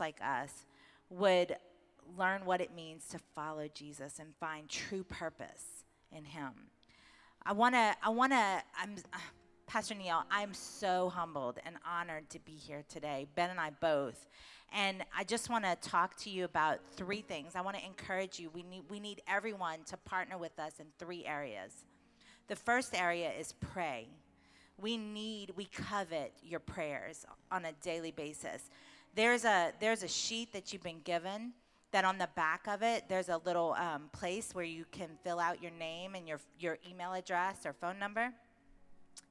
like us would learn what it means to follow Jesus and find true purpose in him. I want to I want to I'm Pastor Neil, I'm so humbled and honored to be here today. Ben and I both. And I just want to talk to you about three things. I want to encourage you. We need, we need everyone to partner with us in three areas. The first area is pray. We need, we covet your prayers on a daily basis. There's a, there's a sheet that you've been given that on the back of it, there's a little um, place where you can fill out your name and your, your email address or phone number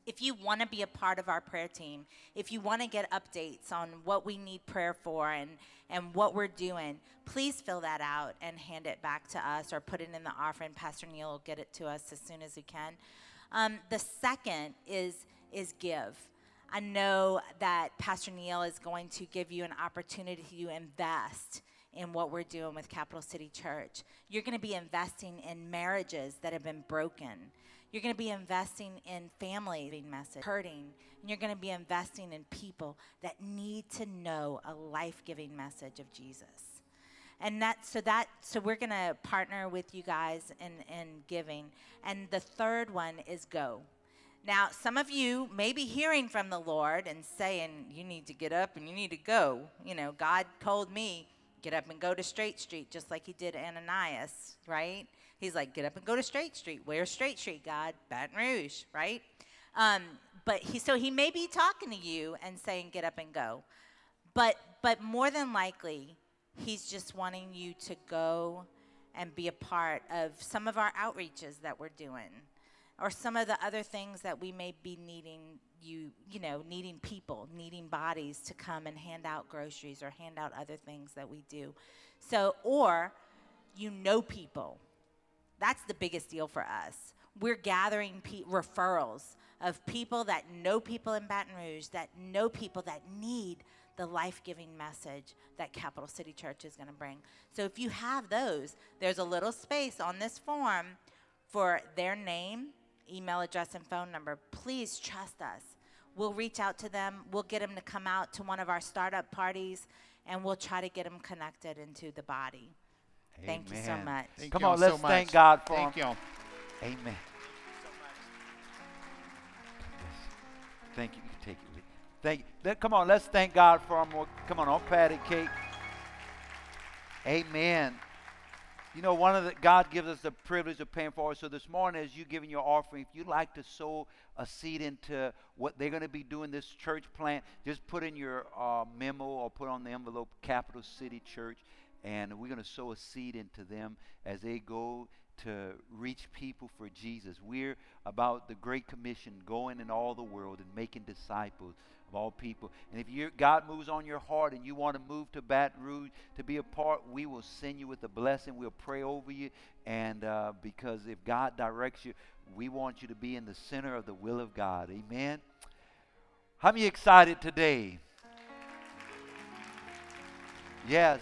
if you want to be a part of our prayer team, if you want to get updates on what we need prayer for and, and what we're doing, please fill that out and hand it back to us or put it in the offering. Pastor Neil will get it to us as soon as he can. Um, the second is, is give. I know that Pastor Neil is going to give you an opportunity to invest in what we're doing with Capital City Church. You're going to be investing in marriages that have been broken. You're going to be investing in family message, hurting, and you're going to be investing in people that need to know a life-giving message of Jesus. And that so that so we're going to partner with you guys in in giving. And the third one is go. Now, some of you may be hearing from the Lord and saying, You need to get up and you need to go. You know, God told me, get up and go to Straight Street, just like he did Ananias, right? He's like, get up and go to Straight Street. Where's Straight Street, God? Baton Rouge, right? Um, but he, so he may be talking to you and saying, get up and go. But, but more than likely, he's just wanting you to go and be a part of some of our outreaches that we're doing or some of the other things that we may be needing you you know needing people needing bodies to come and hand out groceries or hand out other things that we do so or you know people that's the biggest deal for us. We're gathering pe- referrals of people that know people in Baton Rouge, that know people that need the life giving message that Capital City Church is going to bring. So if you have those, there's a little space on this form for their name, email address, and phone number. Please trust us. We'll reach out to them, we'll get them to come out to one of our startup parties, and we'll try to get them connected into the body. Thank you so much. Thank Come y'all on, let's so much. thank God for Thank him. y'all. Amen. Thank you. You can take it with you. Thank you. Let- come on, let's thank God for him. Come on, on patty cake. Amen. You know, one of the God gives us the privilege of paying for it. So this morning, as you giving your offering, if you'd like to sow a seed into what they're going to be doing this church plant, just put in your uh, memo or put on the envelope Capital City Church, and we're going to sow a seed into them as they go to reach people for Jesus. We're about the Great Commission, going in all the world and making disciples of all people. And if God moves on your heart and you want to move to Baton Rouge to be a part, we will send you with a blessing. We'll pray over you, and uh, because if God directs you, we want you to be in the center of the will of God. Amen. How many excited today? Yes.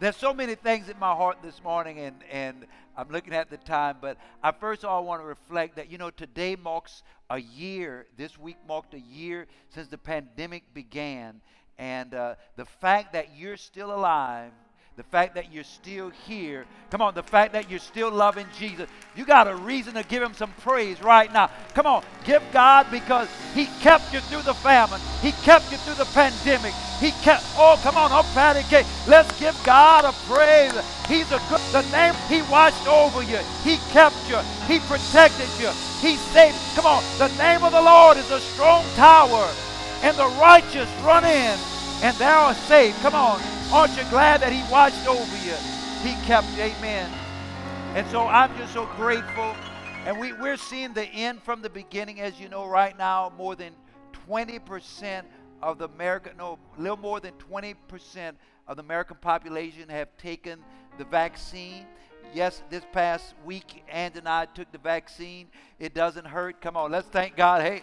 There's so many things in my heart this morning, and, and I'm looking at the time, but I first of all want to reflect that, you know, today marks a year, this week marked a year since the pandemic began, and uh, the fact that you're still alive the fact that you're still here. Come on, the fact that you're still loving Jesus. You got a reason to give him some praise right now. Come on, give God because he kept you through the famine. He kept you through the pandemic. He kept, oh, come on, Cake. Let's give God a praise. He's a good, the name, he watched over you. He kept you. He protected you. He saved. Come on, the name of the Lord is a strong tower, and the righteous run in, and they are saved. Come on. Aren't you glad that He watched over you? He kept you. Amen. And so I'm just so grateful. And we, we're seeing the end from the beginning, as you know, right now, more than 20% of the American, no, a little more than 20% of the American population have taken the vaccine. Yes, this past week, Andy and I took the vaccine. It doesn't hurt. Come on, let's thank God. Hey.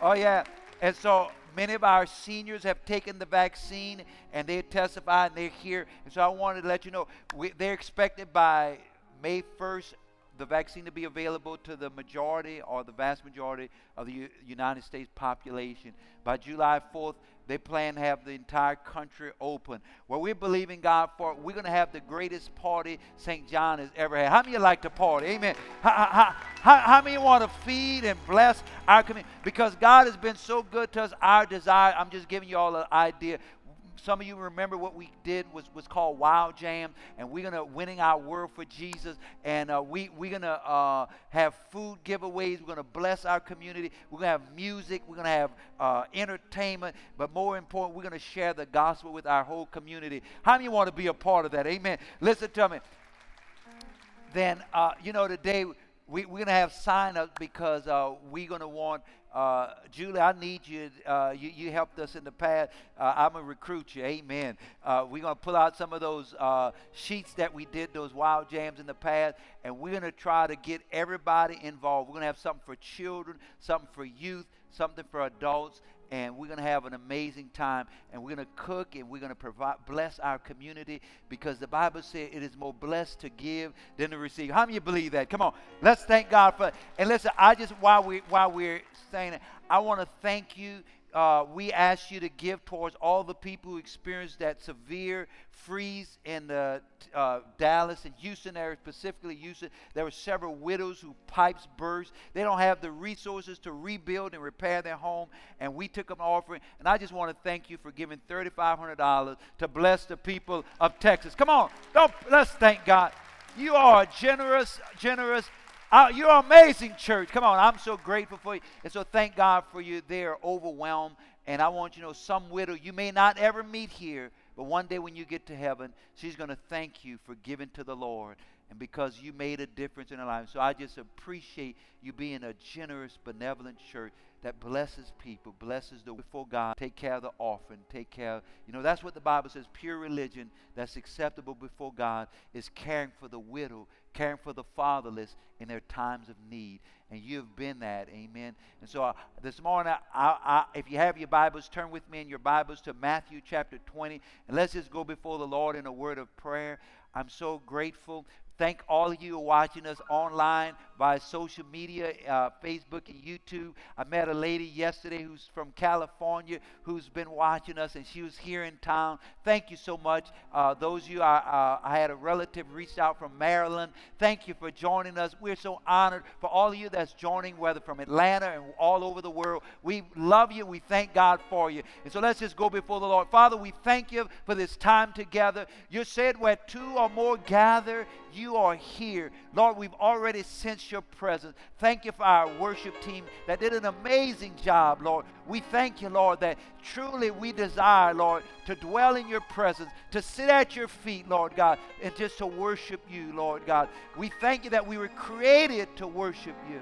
Oh, yeah. And so Many of our seniors have taken the vaccine and they testified and they're here. And so I wanted to let you know we, they're expected by May 1st, the vaccine to be available to the majority or the vast majority of the U- United States population. By July 4th, they plan to have the entire country open. What we're believing God for, we're going to have the greatest party St. John has ever had. How many like to party? Amen. How, how, how, how many want to feed and bless our community? Because God has been so good to us, our desire, I'm just giving you all an idea some of you remember what we did was, was called Wild Jam, and we're gonna winning our world for Jesus, and uh, we we're gonna uh, have food giveaways. We're gonna bless our community. We're gonna have music. We're gonna have uh, entertainment, but more important, we're gonna share the gospel with our whole community. How many want to be a part of that? Amen. Listen to me. Then uh, you know today we, we're gonna have sign ups because uh, we're gonna want uh, Julie, I need you. Uh, you. You helped us in the past. Uh, I'm going to recruit you. Amen. Uh, we're going to pull out some of those uh, sheets that we did, those wild jams in the past, and we're going to try to get everybody involved. We're going to have something for children, something for youth, something for adults, and we're going to have an amazing time and we're going to cook and we're going to provide bless our community because the bible says it is more blessed to give than to receive. How many you believe that? Come on. Let's thank god for and listen i just while we while we're saying it i want to thank you uh, we ask you to give towards all the people who experienced that severe freeze in the uh, Dallas and Houston area, specifically Houston. There were several widows whose pipes burst. They don't have the resources to rebuild and repair their home, and we took an offering. And I just want to thank you for giving $3,500 to bless the people of Texas. Come on, don't let's thank God. You are a generous, generous uh, you're amazing, church. Come on, I'm so grateful for you. And so thank God for you. They are overwhelmed. And I want you to know some widow you may not ever meet here, but one day when you get to heaven, she's going to thank you for giving to the Lord and because you made a difference in her life. So I just appreciate you being a generous, benevolent church that blesses people, blesses the before God. Take care of the orphan. Take care. Of, you know that's what the Bible says. Pure religion that's acceptable before God is caring for the widow, caring for the fatherless in their times of need. And you've been that, amen. And so uh, this morning, I, I, if you have your Bibles, turn with me in your Bibles to Matthew chapter 20, and let's just go before the Lord in a word of prayer. I'm so grateful Thank all of you watching us online via social media, uh, Facebook and YouTube. I met a lady yesterday who's from California who's been watching us, and she was here in town. Thank you so much. Uh, those of you, I, uh, I had a relative reach out from Maryland. Thank you for joining us. We're so honored for all of you that's joining, whether from Atlanta and all over the world. We love you. We thank God for you. And so let's just go before the Lord. Father, we thank you for this time together. You said where two or more gather, you are here. Lord, we've already sensed your presence. Thank you for our worship team that did an amazing job, Lord. We thank you, Lord, that truly we desire, Lord, to dwell in your presence, to sit at your feet, Lord God, and just to worship you, Lord God. We thank you that we were created to worship you.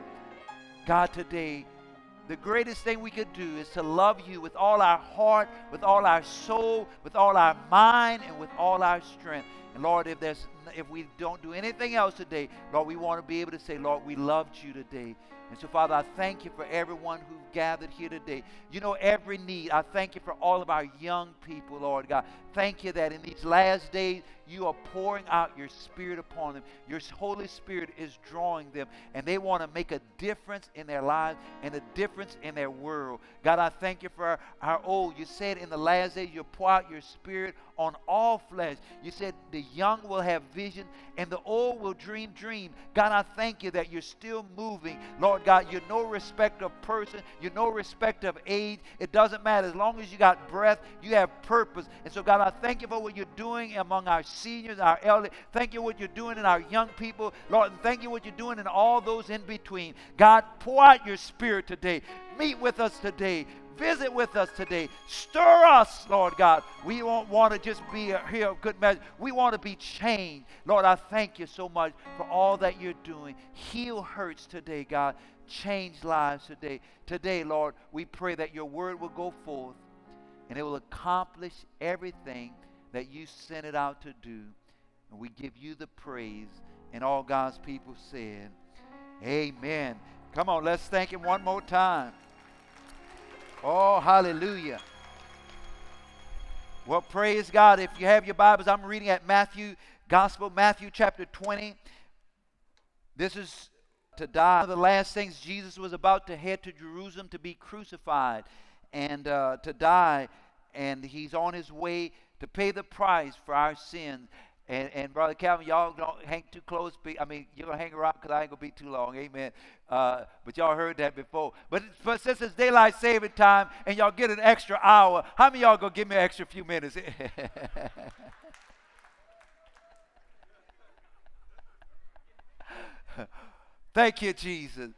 God, today, the greatest thing we could do is to love you with all our heart, with all our soul, with all our mind, and with all our strength. And Lord, if there's if we don't do anything else today, Lord, we want to be able to say, Lord, we loved you today. And so, Father, I thank you for everyone who gathered here today. You know every need. I thank you for all of our young people, Lord God. Thank you that in these last days you are pouring out your Spirit upon them. Your Holy Spirit is drawing them, and they want to make a difference in their lives and a difference in their world. God, I thank you for our, our old. You said in the last days you'll pour out your Spirit on all flesh. You said the young will have vision and the old will dream dream. God, I thank you that you're still moving. Lord God, you're no respect of person. You're no respect of age. It doesn't matter. As long as you got breath, you have purpose. And so, God, I thank you for what you're doing among our seniors, our elderly. Thank you for what you're doing in our young people. Lord, and thank you for what you're doing in all those in between. God, pour out your spirit today. Meet with us today. Visit with us today. Stir us, Lord God. We don't want to just be here of good measure. We want to be changed. Lord, I thank you so much for all that you're doing. Heal hurts today, God. Change lives today. Today, Lord, we pray that your word will go forth and it will accomplish everything that you sent it out to do. And we give you the praise. And all God's people said, Amen. Come on, let's thank Him one more time. Oh, hallelujah. Well, praise God. If you have your Bibles, I'm reading at Matthew, Gospel, Matthew chapter 20. This is to die. One of the last things Jesus was about to head to Jerusalem to be crucified and uh, to die, and he's on his way to pay the price for our sins. And, and Brother Calvin, y'all don't hang too close. Be, I mean, you're going to hang around because I ain't going to be too long. Amen. Uh, but y'all heard that before. But, but since it's daylight saving time and y'all get an extra hour, how many y'all going to give me an extra few minutes? Thank you, Jesus.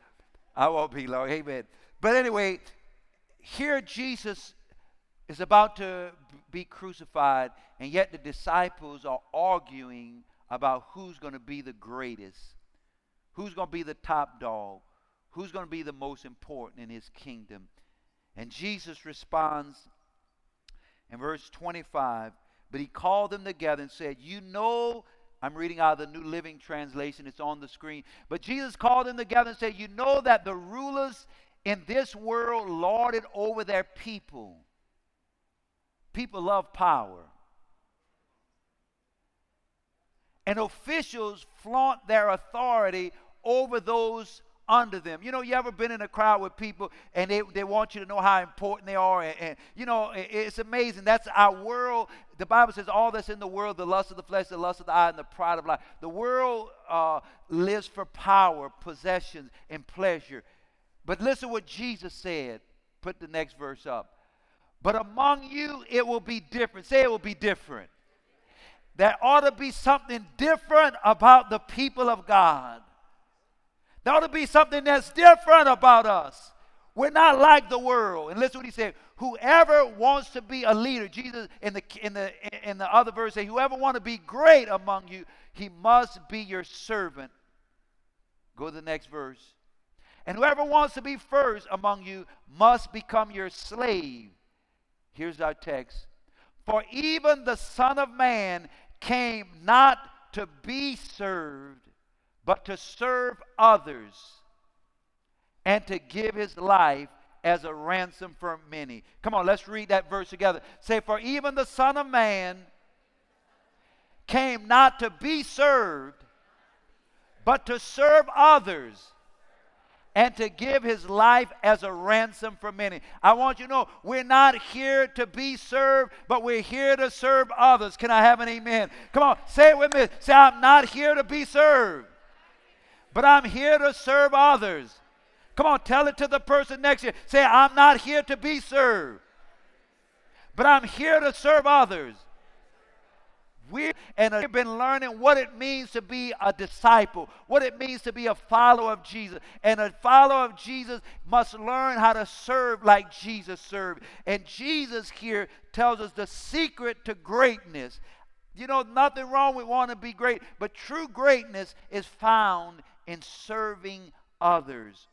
I won't be long. Amen. But anyway, here Jesus is about to be crucified, and yet the disciples are arguing about who's going to be the greatest, who's going to be the top dog, who's going to be the most important in his kingdom. And Jesus responds in verse 25, but he called them together and said, You know, I'm reading out of the New Living Translation, it's on the screen. But Jesus called them together and said, You know that the rulers in this world lorded over their people People love power. And officials flaunt their authority over those under them. You know, you ever been in a crowd with people and they, they want you to know how important they are? And, and you know, it, it's amazing. That's our world. The Bible says all that's in the world the lust of the flesh, the lust of the eye, and the pride of life. The world uh, lives for power, possessions, and pleasure. But listen what Jesus said. Put the next verse up. But among you, it will be different. Say it will be different. There ought to be something different about the people of God. There ought to be something that's different about us. We're not like the world. And listen what he said. Whoever wants to be a leader, Jesus in the in the in the other verse say, whoever want to be great among you, he must be your servant. Go to the next verse. And whoever wants to be first among you must become your slave. Here's our text. For even the Son of Man came not to be served, but to serve others and to give his life as a ransom for many. Come on, let's read that verse together. Say, For even the Son of Man came not to be served, but to serve others and to give his life as a ransom for many. I want you to know we're not here to be served, but we're here to serve others. Can I have an amen? Come on, say it with me. Say, I'm not here to be served, but I'm here to serve others. Come on, tell it to the person next to you. Say, I'm not here to be served, but I'm here to serve others we and have been learning what it means to be a disciple, what it means to be a follower of Jesus. And a follower of Jesus must learn how to serve like Jesus served. And Jesus here tells us the secret to greatness. You know, nothing wrong with wanting to be great, but true greatness is found in serving others.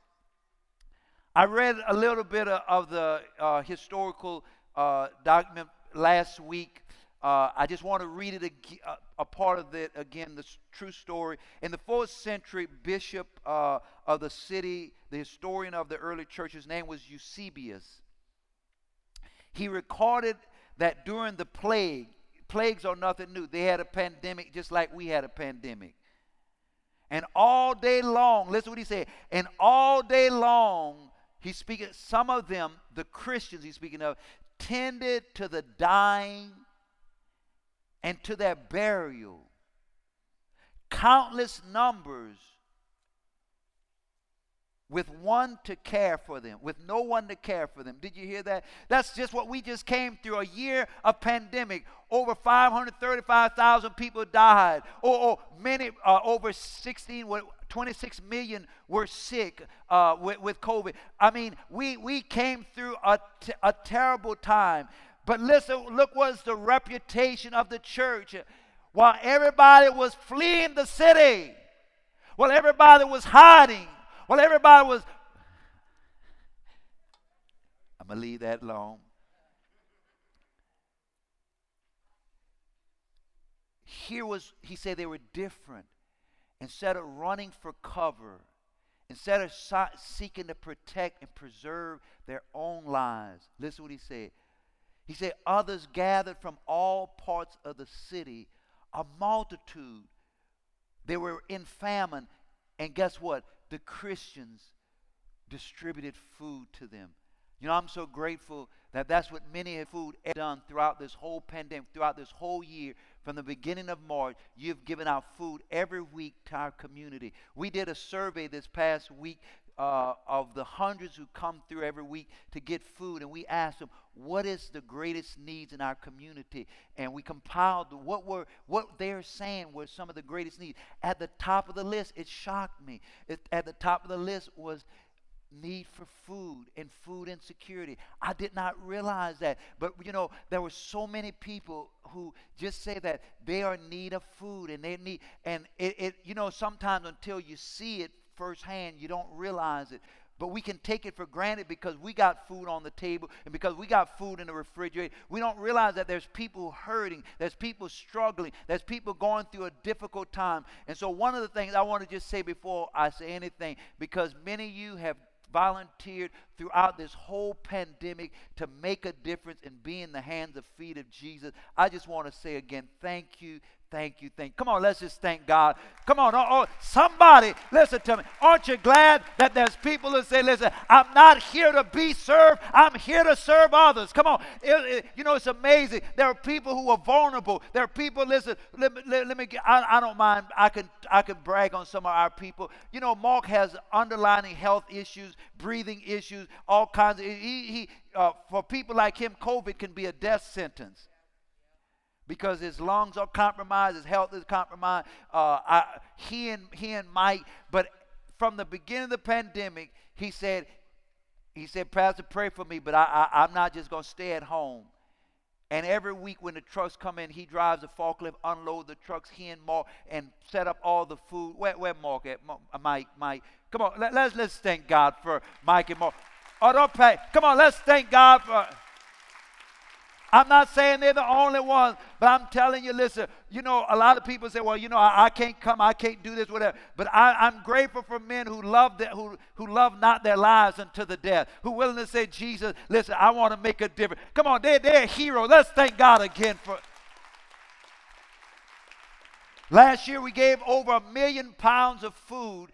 I read a little bit of, the uh, historical uh, document last week uh, I just want to read it a, uh, a, part of it again, the true story. In the fourth century, bishop uh, of the city, the historian of the early church, his name was Eusebius. He recorded that during the plague, plagues are nothing new. They had a pandemic just like we had a pandemic. And all day long, listen what he said, and all day long, he's speaking, some of them, the Christians he's speaking of, tended to the dying and to their burial. Countless numbers with one to care for them, with no one to care for them. Did you hear that? That's just what we just came through a year of pandemic. Over 535,000 people died, or, many, uh, over 16, 26 million were sick uh, with, with COVID. I mean, we, we came through a, t- a terrible time. But listen, look what's the reputation of the church. While everybody was fleeing the city, while everybody was hiding, while everybody was. I'm going to leave that alone. Here was, he said they were different. Instead of running for cover, instead of seeking to protect and preserve their own lives, listen what he said. He said, Others gathered from all parts of the city, a multitude. They were in famine And guess what? The Christians distributed food to them. You know, I'm so grateful that that's what many have food done throughout this whole pandemic, throughout this whole year. From the beginning of March, you've given out food every week to our community. We did a survey this past week uh, of the hundreds who come through every week to get food, and we asked them, "What is the greatest needs in our community?" And we compiled what were what they're saying were some of the greatest needs. At the top of the list, it shocked me. It, at the top of the list was need for food and food insecurity. I did not realize that. But you know, there were so many people who just say that they are in need of food and they need and it, it you know, sometimes until you see it firsthand, you don't realize it. But we can take it for granted because we got food on the table and because we got food in the refrigerator. We don't realize that there's people hurting, there's people struggling, there's people going through a difficult time. And so, one of the things I want to just say before I say anything, because many of you have volunteered throughout this whole pandemic to make a difference and be in the hands and feet of Jesus. I just want to say again, thank you, Thank you, thank. you. Come on, let's just thank God. Come on, oh, oh, somebody, listen to me. Aren't you glad that there's people that say, "Listen, I'm not here to be served. I'm here to serve others." Come on, it, it, you know it's amazing. There are people who are vulnerable. There are people. Listen, let, let, let me. Get, I, I don't mind. I can I can brag on some of our people. You know, Mark has underlying health issues, breathing issues, all kinds of. He, he uh, for people like him, COVID can be a death sentence because his lungs are compromised, his health is compromised. Uh, I, he and he and Mike, but from the beginning of the pandemic, he said, he said, Pastor, pray for me, but I, I, I'm not just to stay at home. And every week when the trucks come in, he drives the forklift, unload the trucks, he and Mark, and set up all the food. Where, where Mark at? Mike, Mike. Come on, let, let's, let's thank God for Mike and Mark. Oh, don't pay. Come on, let's thank God for. I'm not saying they're the only ones, but I'm telling you, listen, you know, a lot of people say, well, you know, I, I can't come, I can't do this, whatever. But I, am grateful for men who love that, who, who love not their lives unto the death, who willing to say, Jesus, listen, I want to make a difference. Come on, they're, they're a hero. Let's thank God again for. Last year we gave over a million pounds of food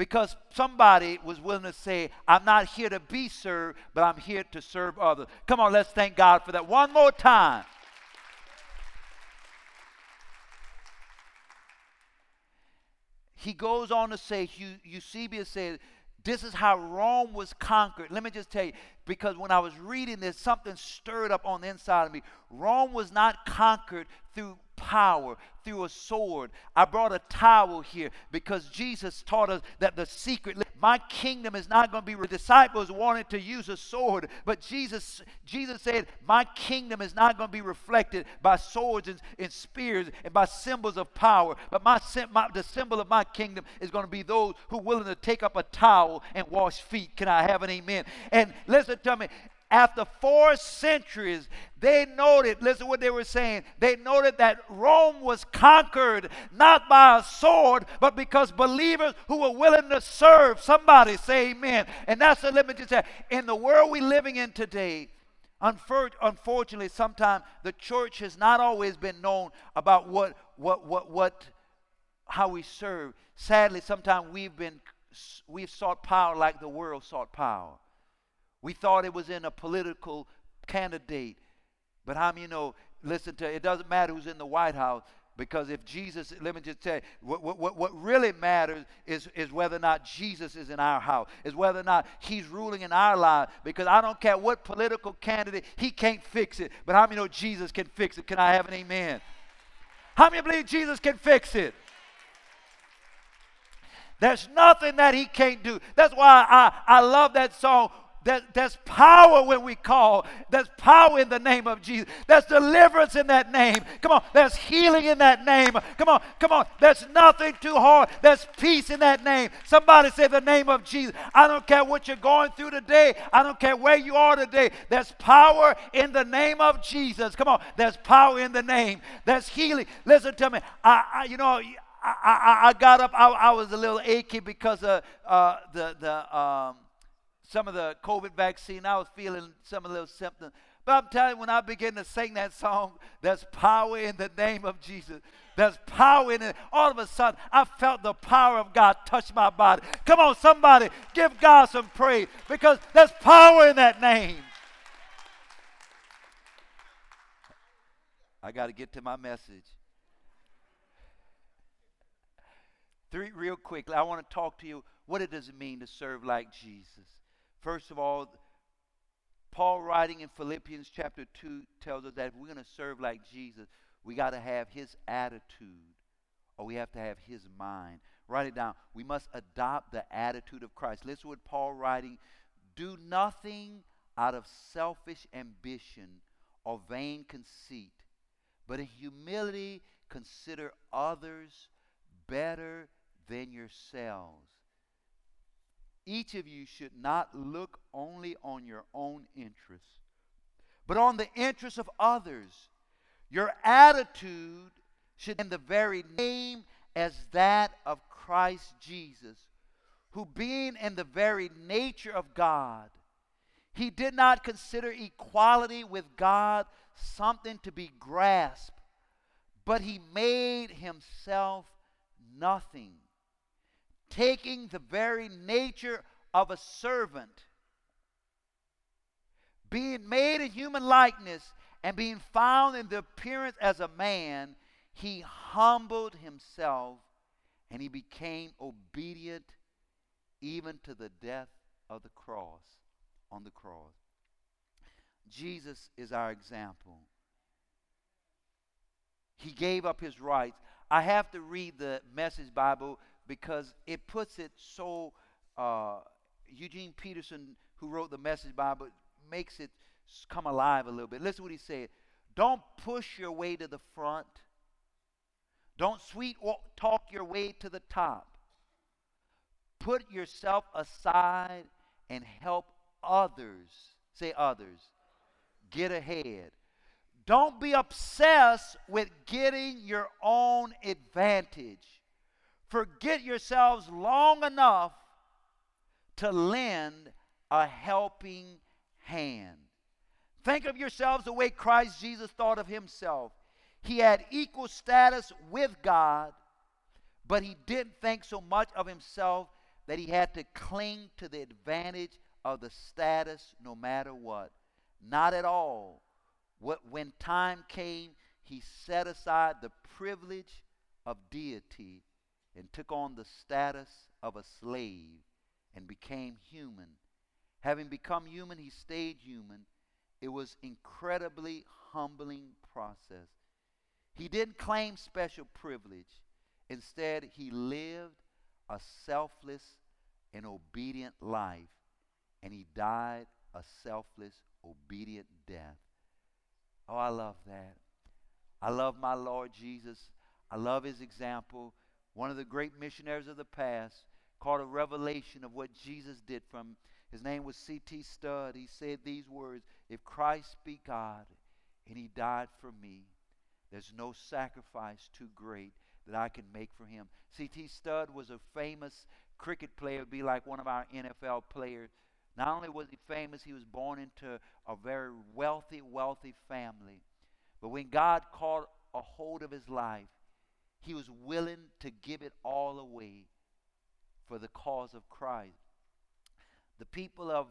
because somebody was willing to say, I'm not here to be served, but I'm here to serve others. Come on, let's thank God for that one more time. He goes on to say, Eusebius said, this is how Rome was conquered. Let me just tell you, because when I was reading this, something stirred up on the inside of me. Rome was not conquered through power through a sword. I brought a towel here because Jesus taught us that the secret, my kingdom is not going to be. The disciples wanted to use a sword, but Jesus, Jesus said, my kingdom is not going to be reflected by swords and, and spears and by symbols of power, but my, my the symbol of my kingdom is going to be those who are willing to take up a towel and wash feet. Can I have an amen? And listen to me after four centuries, they noted, listen what they were saying. They noted that Rome was conquered not by a sword, but because believers who were willing to serve. Somebody say amen. And that's the limit. Just in the world we're living in today, unfortunately, sometimes the church has not always been known about what, what, what, what, how we serve. Sadly, sometimes we've been, we've sought power like the world sought power. We thought it was in a political candidate. But how many you know, listen to it doesn't matter who's in the White House because if Jesus, let me just tell you, what, what, what really matters is, is whether or not Jesus is in our house, is whether or not he's ruling in our lives. Because I don't care what political candidate, he can't fix it. But how many know Jesus can fix it? Can I have an amen? How many believe Jesus can fix it? There's nothing that he can't do. That's why I, I love that song. That, there's power when we call. There's power in the name of Jesus. There's deliverance in that name. Come on. There's healing in that name. Come on. Come on. There's nothing too hard. There's peace in that name. Somebody say the name of Jesus. I don't care what you're going through today. I don't care where you are today. There's power in the name of Jesus. Come on. There's power in the name. There's healing. Listen to me. I, I you know, I, I, I got up. I, I, was a little achy because of uh, the the um, some of the COVID vaccine. I was feeling some of those symptoms. But I'm telling you, when I begin to sing that song, there's power in the name of Jesus. There's power in it. All of a sudden, I felt the power of God touch my body. Come on, somebody, give God some praise because there's power in that name. I got to get to my message. Three, real quickly, I want to talk to you. What it does it mean to serve like Jesus? First of all, Paul writing in Philippians chapter 2 tells us that if we're going to serve like Jesus, we got to have his attitude or we have to have his mind. Write it down. We must adopt the attitude of Christ. Listen what Paul writing. Do nothing out of selfish ambition or vain conceit, but in humility consider others better than yourselves. Each of you should not look only on your own interests, but on the interests of others. Your attitude should be in the very name as that of Christ Jesus, who being in the very nature of God, he did not consider equality with God something to be grasped, but he made himself nothing, taking the very nature of a servant, being made in human likeness, and being found in the appearance as a man, he humbled himself and he became obedient even to the death of the cross, on the cross. Jesus is our example. He gave up his rights. I have to read the Message Bible because it puts it so. Uh, Eugene Peterson, who wrote the Message Bible, makes it come alive a little bit. Listen what he said. Don't push your way to the front. Don't sweet talk your way to the top. Put yourself aside and help others. Say others. Get ahead. Don't be obsessed with getting your own advantage. Forget yourselves long enough to lend a helping hand. Think of yourselves the way Christ Jesus thought of himself. He had equal status with God, but he didn't think so much of himself that he had to cling to the advantage of the status no matter what. Not at all. What, when time came, he set aside the privilege of deity and took on the status of a slave and became human. Having become human, he stayed human it was incredibly humbling process. He didn't claim special privilege. Instead, he lived a selfless and obedient life, and he died a selfless, obedient death. Oh, I love that. I love my Lord Jesus. I love his example. One of the great missionaries of the past called a revelation of what Jesus did from his name was C.T. Studd. He said these words If Christ be God and he died for me, there's no sacrifice too great that I can make for him. C.T. Studd was a famous cricket player, be like one of our NFL players. Not only was he famous, he was born into a very wealthy, wealthy family. But when God caught a hold of his life, he was willing to give it all away for the cause of Christ. The people of,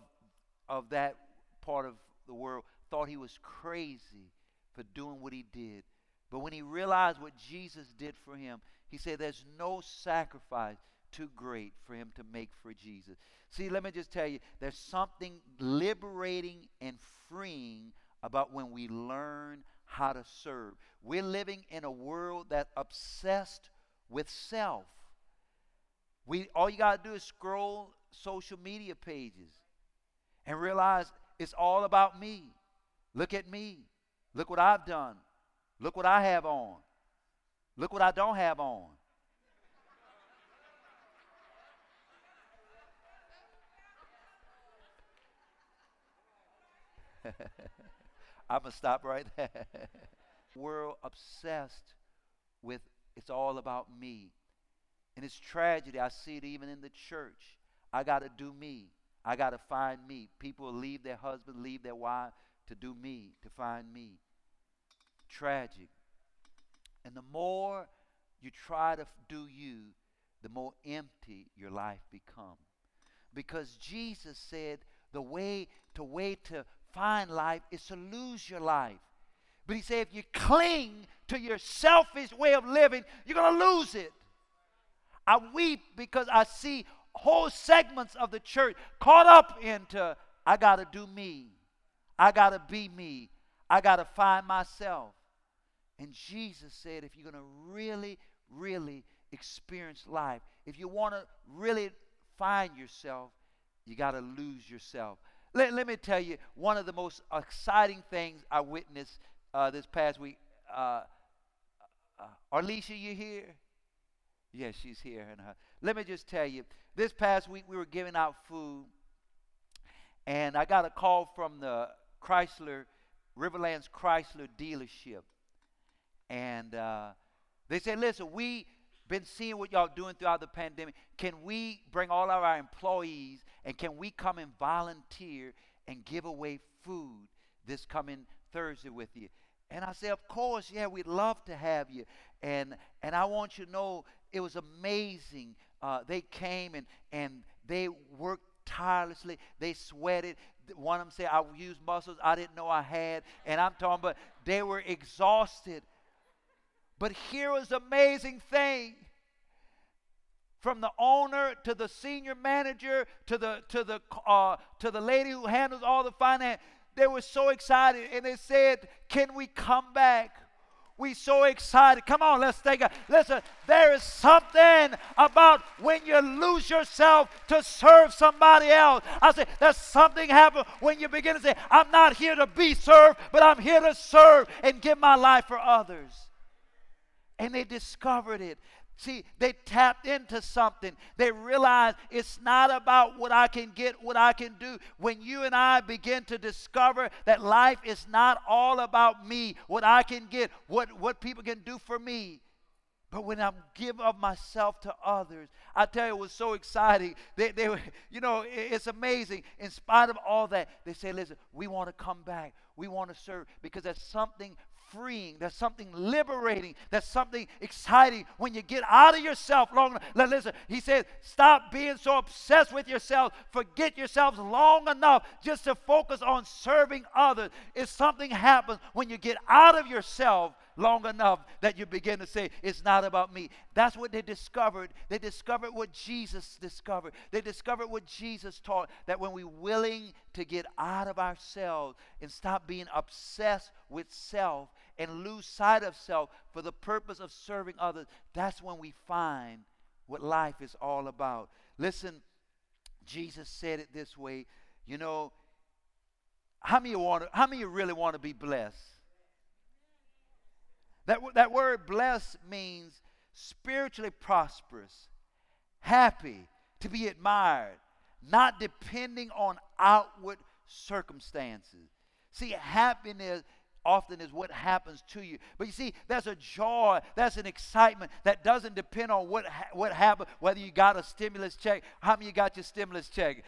of that part of the world thought he was crazy for doing what he did. But when he realized what Jesus did for him, he said, There's no sacrifice too great for him to make for Jesus. See, let me just tell you, there's something liberating and freeing about when we learn how to serve. We're living in a world that's obsessed with self. We all you got to do is scroll social media pages and realize it's all about me. Look at me. Look what I've done. Look what I have on. Look what I don't have on. I'm going to stop right there. We're obsessed with it's all about me. And it's tragedy. I see it even in the church. I got to do me. I got to find me. People leave their husband, leave their wife to do me, to find me. Tragic. And the more you try to do you, the more empty your life becomes. Because Jesus said the way to way to find life is to lose your life. But he said if you cling to your selfish way of living, you're going to lose it. I weep because I see whole segments of the church caught up into I got to do me. I got to be me. I got to find myself. And Jesus said, if you're going to really, really experience life, if you want to really find yourself, you got to lose yourself. Let, let me tell you, one of the most exciting things I witnessed uh, this past week. Uh, uh, you here? Yes, she's here. And uh, let me just tell you, this past week we were giving out food, and I got a call from the Chrysler, Riverlands Chrysler dealership, and uh, they said, "Listen, we been seeing what y'all doing throughout the pandemic. Can we bring all of our employees and can we come and volunteer and give away food this coming Thursday with you? And I said, Of course, yeah, we'd love to have you. And and I want you to know it was amazing. Uh, they came and and they worked tirelessly. They sweated. One of them said, I used muscles I didn't know I had. And I'm talking about they were exhausted. But here was amazing thing. From the owner to the senior manager to the to the uh, to the lady who handles all the finance, they were so excited and they said, "Can we come back?" We so excited. Come on, let's take a listen. There is something about when you lose yourself to serve somebody else. I say there's something happen when you begin to say, I'm not here to be served, but I'm here to serve and give my life for others and they discovered it. See, they tapped into something. They realized it's not about what I can get, what I can do. When you and I begin to discover that life is not all about me, what I can get, what, what people can do for me. But when I give of myself to others, I tell you, it was so exciting. They, they you know, it's amazing. In spite of all that, they say, listen, we want to come back. We want to serve because there's something freeing. There's something liberating. There's something exciting when you get out of yourself long enough. Listen, he said, stop being so obsessed with yourself. Forget yourselves long enough just to focus on serving others. If something happens when you get out of yourself long enough that you begin to say, It's not about me. That's what they discovered. They discovered what Jesus discovered. They discovered what Jesus taught that when we're willing to get out of ourselves and stop being obsessed with self and lose sight of self for the purpose of serving others, that's when we find what life is all about. Listen, Jesus said it this way. You know, how many, want to, how many really want to be blessed? That, that word blessed means spiritually prosperous, happy, to be admired, not depending on outward circumstances. See, happiness often is what happens to you. But you see, that's a joy, that's an excitement that doesn't depend on what, ha- what happened, whether you got a stimulus check. How many you got your stimulus check?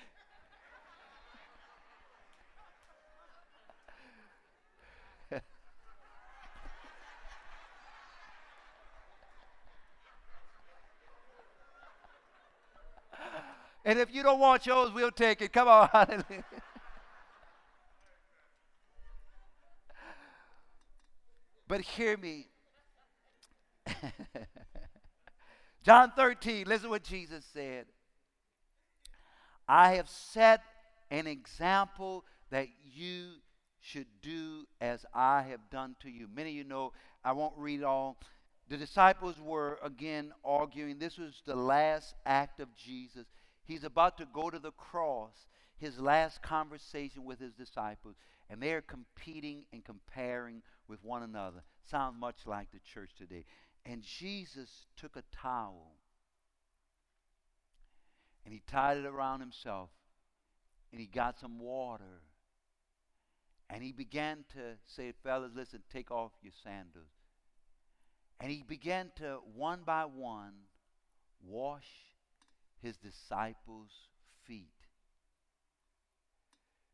And if you don't want yours, we'll take it. Come on, hallelujah. but hear me. John 13, listen what Jesus said. I have set an example that you should do as I have done to you. Many of you know, I won't read all. The disciples were again arguing. This was the last act of Jesus. He's about to go to the cross, his last conversation with his disciples, and they're competing and comparing with one another. Sounds much like the church today. And Jesus took a towel and he tied it around himself and he got some water and he began to say, Fellas, listen, take off your sandals. And he began to, one by one, wash his disciples' feet.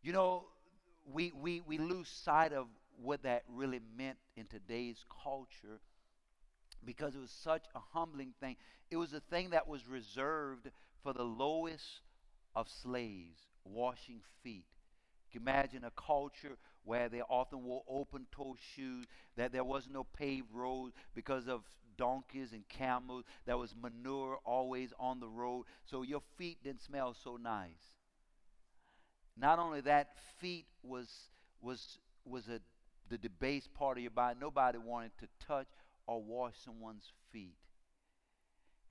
You know, we, we, we lose sight of what that really meant in today's culture because it was such a humbling thing. It was a thing that was reserved for the lowest of slaves, washing feet. Imagine a culture where they often wore open toe shoes, that there was no paved road because of donkeys and camels. There was manure always on the road, so your feet didn't smell so nice. Not only that, feet was was was a the debased part of your body. Nobody wanted to touch or wash someone's feet.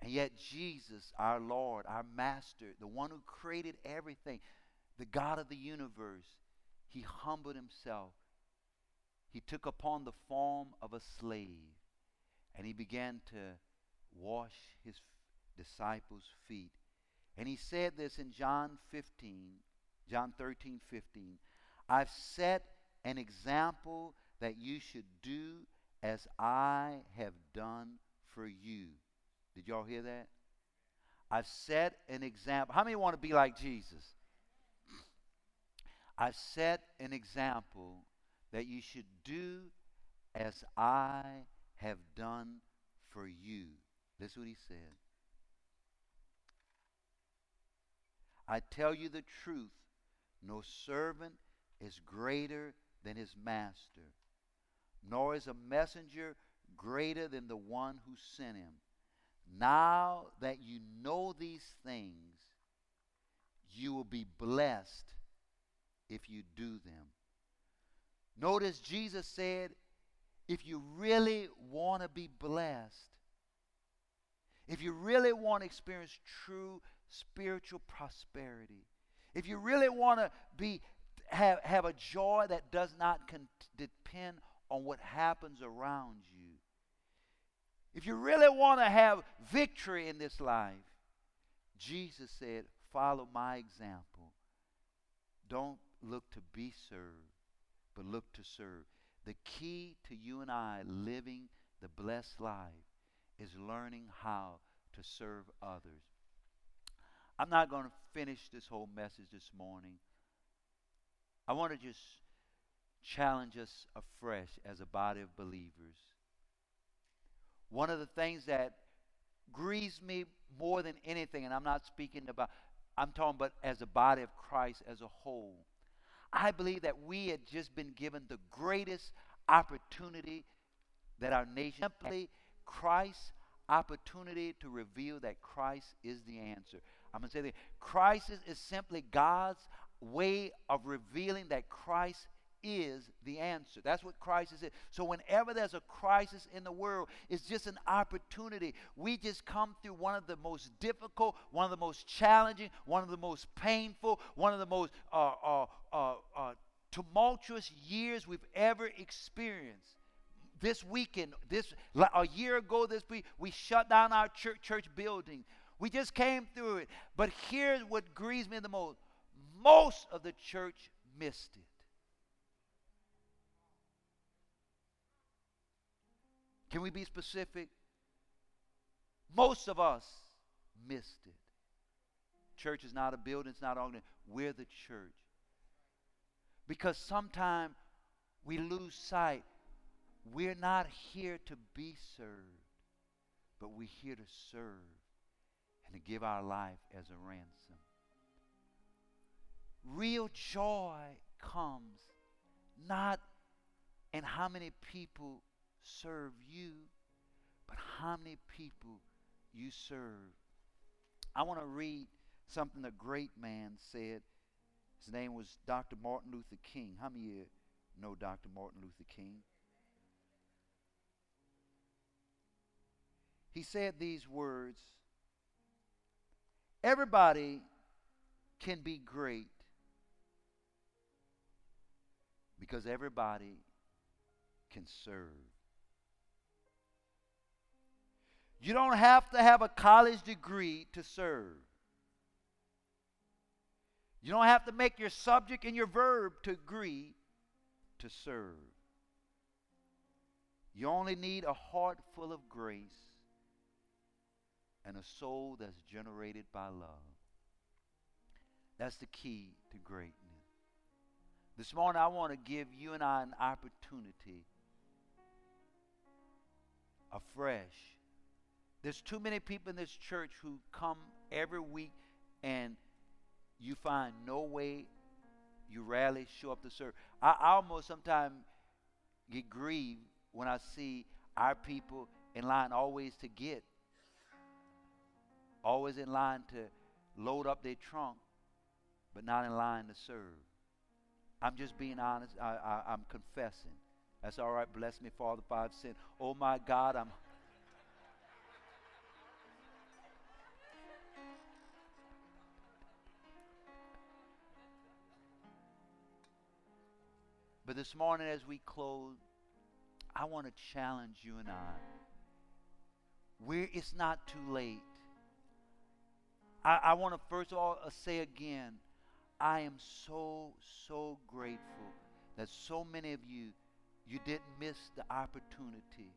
And yet, Jesus, our Lord, our Master, the one who created everything, the God of the universe, he humbled himself. He took upon the form of a slave and he began to wash his disciples' feet. And he said this in John 15, John 13, 15. I've set an example that you should do as I have done for you. Did y'all hear that? I've set an example. How many want to be like Jesus? I've set an example that you should do as I have done for you. That's what he said. I tell you the truth no servant is greater than his master, nor is a messenger greater than the one who sent him. Now that you know these things, you will be blessed if you do them. Notice Jesus said, if you really want to be blessed, if you really want to experience true spiritual prosperity, if you really want to be have, have a joy that does not con- depend on what happens around you, if you really want to have victory in this life, Jesus said, Follow my example. Don't look to be served, but look to serve. The key to you and I living the blessed life is learning how to serve others. I'm not going to finish this whole message this morning. I want to just challenge us afresh as a body of believers. One of the things that grieves me more than anything, and I'm not speaking about, I'm talking about as a body of Christ as a whole. I believe that we had just been given the greatest opportunity that our nation simply Christ's opportunity to reveal that Christ is the answer. I'm going to say that Christ is, is simply God's way of revealing that Christ is the answer. That's what crisis is. So whenever there's a crisis in the world, it's just an opportunity. We just come through one of the most difficult, one of the most challenging, one of the most painful, one of the most uh, uh, uh, uh tumultuous years we've ever experienced. This weekend, this a year ago, this week, we shut down our church, church building. We just came through it. But here's what grieves me the most: most of the church missed it. Can we be specific? Most of us missed it. Church is not a building, it's not an. We're the church. Because sometimes we lose sight. We're not here to be served, but we're here to serve and to give our life as a ransom. Real joy comes not in how many people serve you, but how many people you serve. I want to read something a great man said. His name was Dr. Martin Luther King. How many of you know Dr. Martin Luther King? He said these words Everybody can be great because everybody can serve. You don't have to have a college degree to serve. You don't have to make your subject and your verb to agree to serve. You only need a heart full of grace and a soul that's generated by love. That's the key to greatness. This morning, I want to give you and I an opportunity afresh. There's too many people in this church who come every week and you find no way, you rarely show up to serve. I, I almost sometimes get grieved when I see our people in line always to get, always in line to load up their trunk, but not in line to serve. I'm just being honest. I, I, am confessing. That's all right. Bless me, Father, five sin. Oh my God, I'm. This morning, as we close, I want to challenge you and I. We're, it's not too late. I, I want to first of all uh, say again, I am so, so grateful that so many of you, you didn't miss the opportunity.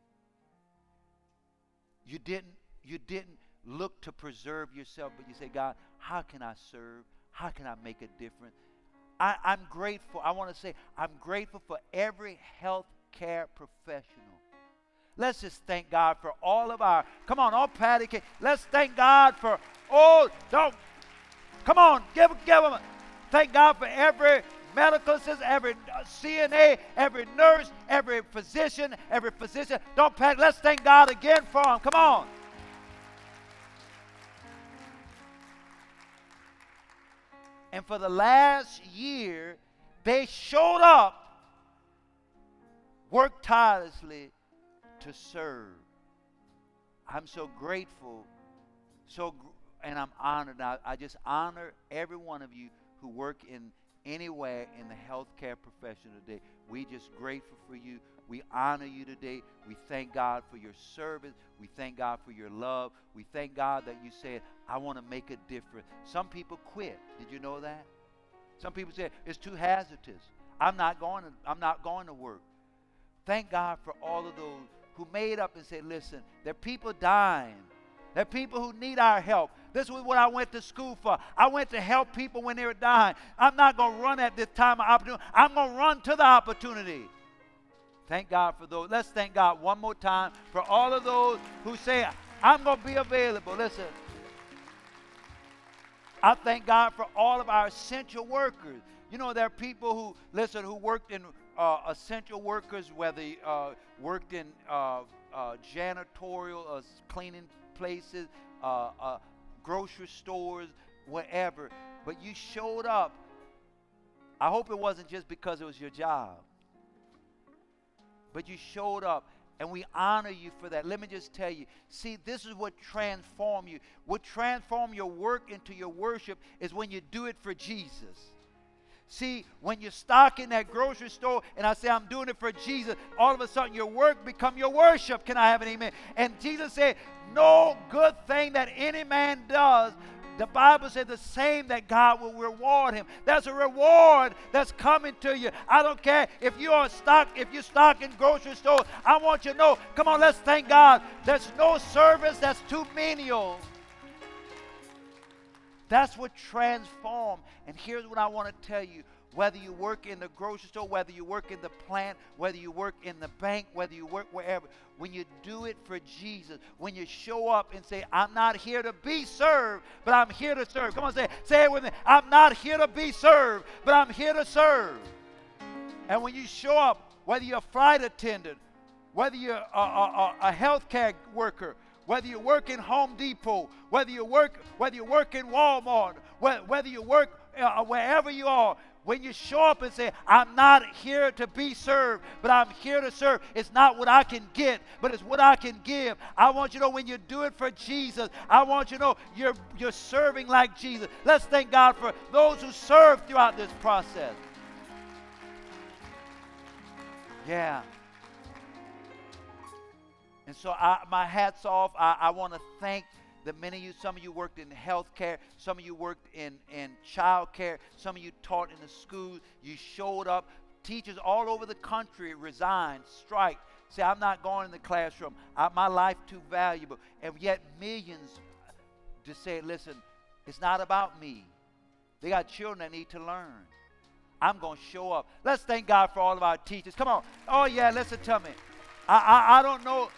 You didn't, you didn't look to preserve yourself, but you say, God, how can I serve? How can I make a difference? I, I'm grateful. I want to say, I'm grateful for every health care professional. Let's just thank God for all of our, come on, all patty. Let's thank God for, oh, don't, come on, give, give them, thank God for every medical assistant, every uh, CNA, every nurse, every physician, every physician. Don't panic. Let's thank God again for them. Come on. And for the last year, they showed up worked tirelessly to serve. I'm so grateful, so and I'm honored. I, I just honor every one of you who work in anywhere in the healthcare profession today. We just grateful for you. We honor you today. We thank God for your service. We thank God for your love. We thank God that you said, I want to make a difference. Some people quit. Did you know that? Some people say it's too hazardous. I'm not going to, I'm not going to work. Thank God for all of those who made up and said, listen, there are people dying. There are people who need our help. This is what I went to school for. I went to help people when they were dying. I'm not going to run at this time of opportunity. I'm going to run to the opportunity. Thank God for those. Let's thank God one more time for all of those who say, I'm going to be available. Listen, I thank God for all of our essential workers. You know, there are people who, listen, who worked in uh, essential workers, whether uh, worked in uh, uh janitorial, uh, cleaning places, uh, grocery stores, whatever, but you showed up. I hope it wasn't just because it was your job, but you showed up and we honor you for that. Let me just tell you see, this is what transform you. What transform your work into your worship is when you do it for Jesus. See, when you stock in that grocery store and I say, I'm doing it for Jesus, all of a sudden your work become your worship. Can I have an amen? And Jesus said, no good thing that any man does the Bible said the same that God will reward him. There's a reward that's coming to you. I don't care if you are stock, if you're stock in grocery store. I want you to know. Come on, let's thank God. There's no service that's too menial. That's what transform. And here's what I want to tell you. Whether you work in the grocery store, whether you work in the plant, whether you work in the bank, whether you work wherever, when you do it for Jesus, when you show up and say, I'm not here to be served, but I'm here to serve. Come on, say, say it with me. I'm not here to be served, but I'm here to serve. And when you show up, whether you're a flight attendant, whether you're a, a, a, a healthcare worker, whether you work in Home Depot, whether you work, whether you work in Walmart, whether you work uh, wherever you are, when you show up and say, I'm not here to be served, but I'm here to serve, it's not what I can get, but it's what I can give. I want you to know when you do it for Jesus, I want you to know you're, you're serving like Jesus. Let's thank God for those who serve throughout this process. Yeah. And so I, my hat's off. I, I want to thank the many of you, some of you worked in healthcare, some of you worked in, in child care, some of you taught in the schools, you showed up. Teachers all over the country resigned, strike, say, I'm not going in the classroom. I, my life too valuable. And yet millions just say, listen, it's not about me. They got children that need to learn. I'm going to show up. Let's thank God for all of our teachers. Come on. Oh, yeah, listen to me. I, I, I don't know.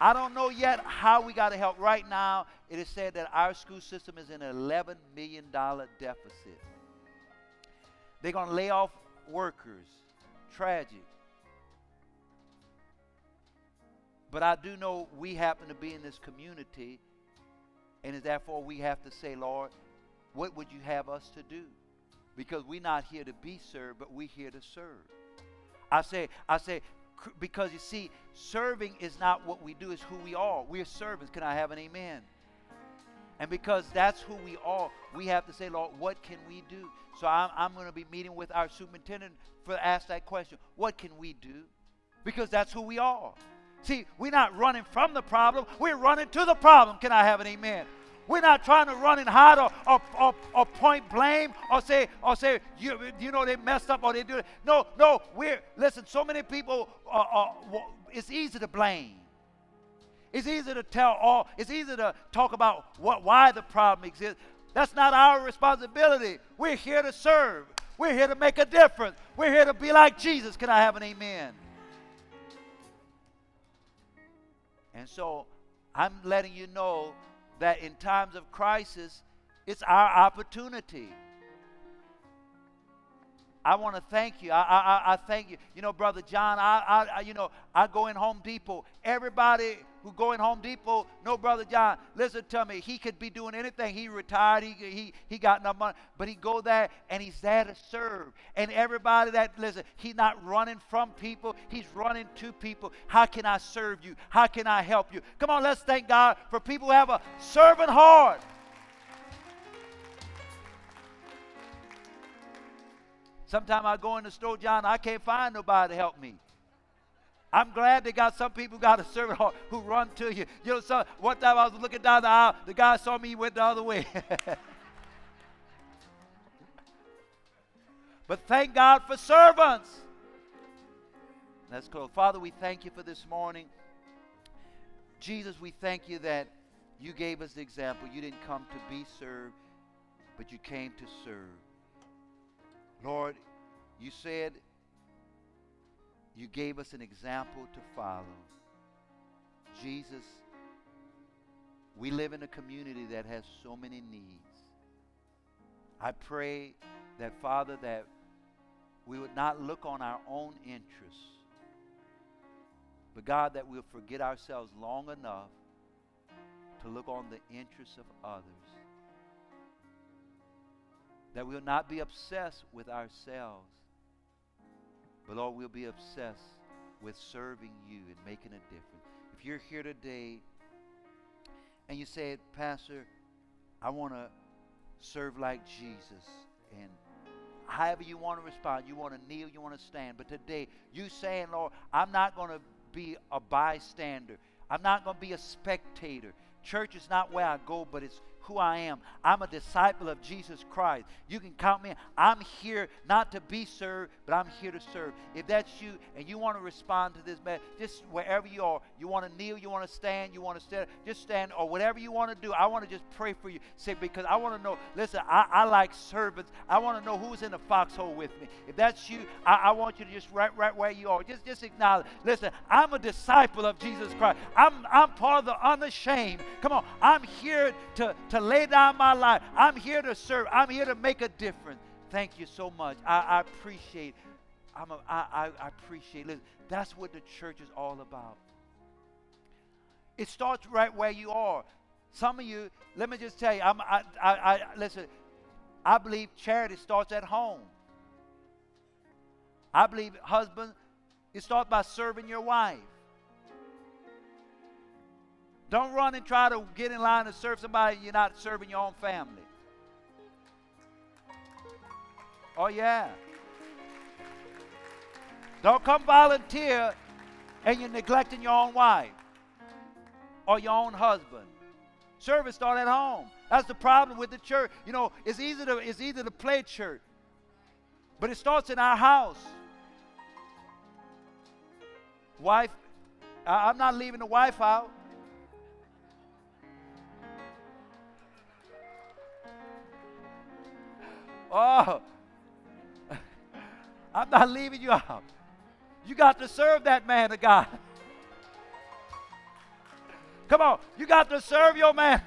I don't know yet how we got to help. Right now, it is said that our school system is in an $11 million deficit. They're going to lay off workers. Tragic. But I do know we happen to be in this community, and therefore we have to say, Lord, what would you have us to do? Because we're not here to be served, but we're here to serve. I say, I say, because you see, serving is not what we do, it's who we are. We're servants. Can I have an amen? And because that's who we are, we have to say, Lord, what can we do? So I'm, I'm going to be meeting with our superintendent for ask that question. What can we do? Because that's who we are. See, we're not running from the problem, we're running to the problem. Can I have an amen? We're not trying to run and hide or, or, or, or, point blame or say, or say you, you know, they messed up or they do it. No, no, we're, listen, so many people, uh, uh, it's easy to blame. It's easy to tell all, it's easy to talk about what, why the problem exists. That's not our responsibility. We're here to serve. We're here to make a difference. We're here to be like Jesus. Can I have an amen? And so I'm letting you know that in times of crisis, it's our opportunity. I want to thank you. I, I, I thank you. You know, Brother John, I, I, you know, I go in Home Depot. Everybody who go in Home Depot, no, Brother John, listen to me. He could be doing anything. He retired. He, he, he got enough money. But he go there and he's there to serve. And everybody that, listen, he's not running from people. He's running to people. How can I serve you? How can I help you? Come on, let's thank God for people who have a servant heart. Sometimes I go in the store, John, I can't find nobody to help me. I'm glad they got some people got a servant heart who run to you. You know, so one time I was looking down the aisle, the guy saw me, he went the other way. but thank God for servants. Let's go. Father, we thank you for this morning. Jesus, we thank you that you gave us the example. You didn't come to be served, but you came to serve. Lord, you said you gave us an example to follow. Jesus, we live in a community that has so many needs. I pray that, Father, that we would not look on our own interests, but God, that we'll forget ourselves long enough to look on the interests of others that we'll not be obsessed with ourselves, but Lord, we'll be obsessed with serving you and making a difference. If you're here today and you say, Pastor, I want to serve like Jesus, and however you want to respond, you want to kneel, you want to stand, but today you saying, Lord, I'm not going to be a bystander. I'm not going to be a spectator. Church is not where I go, but it's who I am. I'm a disciple of Jesus Christ. You can count me. I'm here not to be served, but I'm here to serve. If that's you and you want to respond to this, man, just wherever you are, you want to kneel, you want to stand, you want to stand, just stand, or whatever you want to do. I want to just pray for you. Say, because I want to know, listen, I, I like servants. I want to know who's in the foxhole with me. If that's you, I, I want you to just right, right where you are. Just, just acknowledge. Listen, I'm a disciple of Jesus Christ. I'm, I'm part of the unashamed. Come on, I'm here to, to lay down my life. I'm here to serve. I'm here to make a difference. Thank you so much. I, I appreciate. I'm a, I, I, appreciate. Listen, that's what the church is all about. It starts right where you are. Some of you, let me just tell you, I'm, I, I, I listen. I believe charity starts at home. I believe husband, it starts by serving your wife. Don't run and try to get in line to serve somebody you're not serving your own family. Oh, yeah. Don't come volunteer and you're neglecting your own wife or your own husband. Service start at home. That's the problem with the church. You know, it's easy to it's easy to play church, but it starts in our house. Wife, I, I'm not leaving the wife out. Oh. I'm not leaving you out. You got to serve that man of God. Come on, you got to serve your man.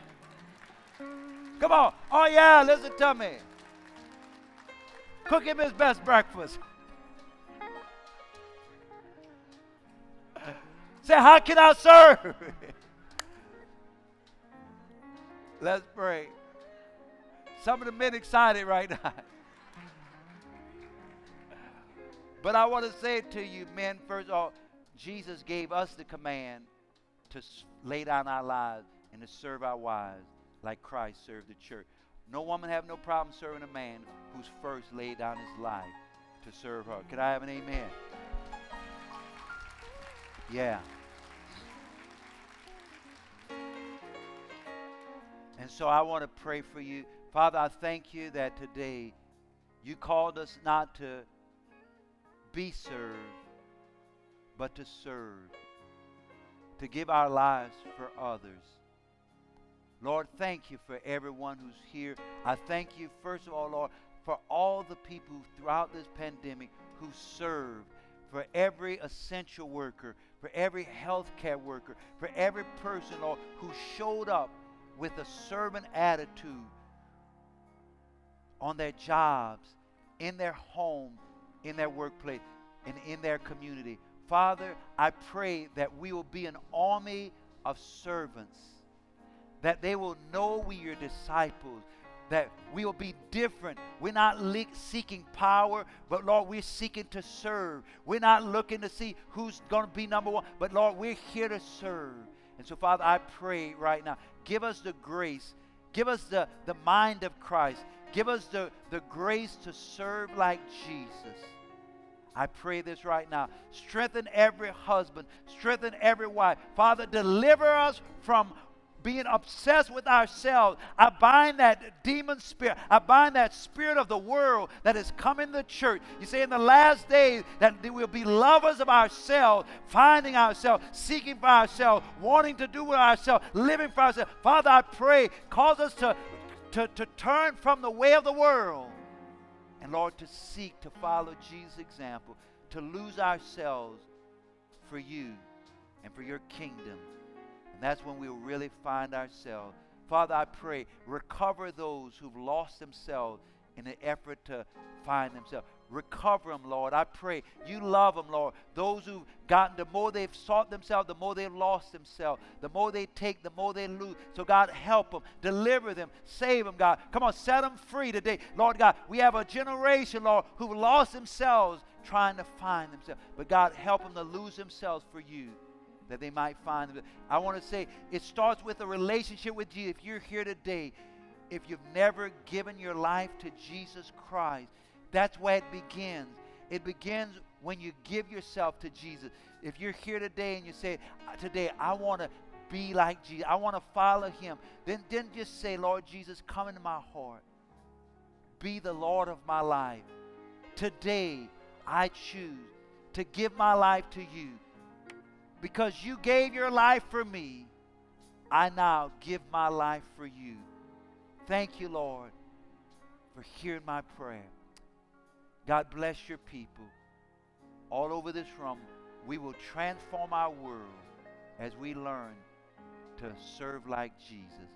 Come on. Oh, yeah, listen to me. Cook him his best breakfast. Say, how can I serve? Let's pray. Some of the men excited right now. but I want to say to you, men, first of all, Jesus gave us the command to lay down our lives and to serve our wives like Christ served the church. No woman have no problem serving a man who's first laid down his life to serve her. Could I have an amen? Yeah. And so I want to pray for you. Father, I thank you that today you called us not to be served, but to serve, to give our lives for others. Lord, thank you for everyone who's here. I thank you, first of all, Lord, for all the people throughout this pandemic who served, for every essential worker, for every healthcare worker, for every person, Lord, who showed up with a servant attitude on their jobs, in their home, in their workplace, and in their community. Father, I pray that we will be an army of servants that they will know we are disciples, that we will be different. We're not le- seeking power, but Lord, we're seeking to serve. We're not looking to see who's going to be number one, but Lord, we're here to serve. And so, Father, I pray right now, give us the grace, give us the, the mind of Christ, give us the, the grace to serve like Jesus. I pray this right now. Strengthen every husband, strengthen every wife. Father, deliver us from being obsessed with ourselves. I bind that demon spirit. I bind that spirit of the world that is coming the church. You say in the last days that we'll be lovers of ourselves, finding ourselves, seeking for ourselves, wanting to do with ourselves, living for ourselves. Father, I pray, cause us to, to, to turn from the way of the world. And Lord, to seek to follow Jesus' example, to lose ourselves for you and for your kingdom. And that's when we'll really find ourselves. Father, I pray, recover those who've lost themselves in the effort to find themselves. Recover them, Lord. I pray you love them, Lord. Those who've gotten, the more they've sought themselves, the more they've lost themselves. The more they take, the more they lose. So, God, help them, deliver them, save them, God. Come on, set them free today. Lord God, we have a generation, Lord, who've lost themselves trying to find themselves. But, God, help them to lose themselves for you that they might find. them. I want to say it starts with a relationship with you. If you're here today, if you've never given your life to Jesus Christ, that's where it begins. It begins when you give yourself to Jesus. If you're here today and you say, uh, Today, I want to be like Jesus, I want to follow him, then, then just say, Lord Jesus, come into my heart. Be the Lord of my life. Today, I choose to give my life to you because you gave your life for me, I now give my life for you. Thank you, Lord, for hearing my prayer. God bless your people. All over this room, we will transform our world as we learn to serve like Jesus.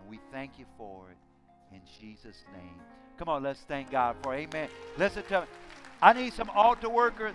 And we thank you for it in Jesus' name. Come on, let's thank God for it. Amen. Listen to me. I need some altar workers.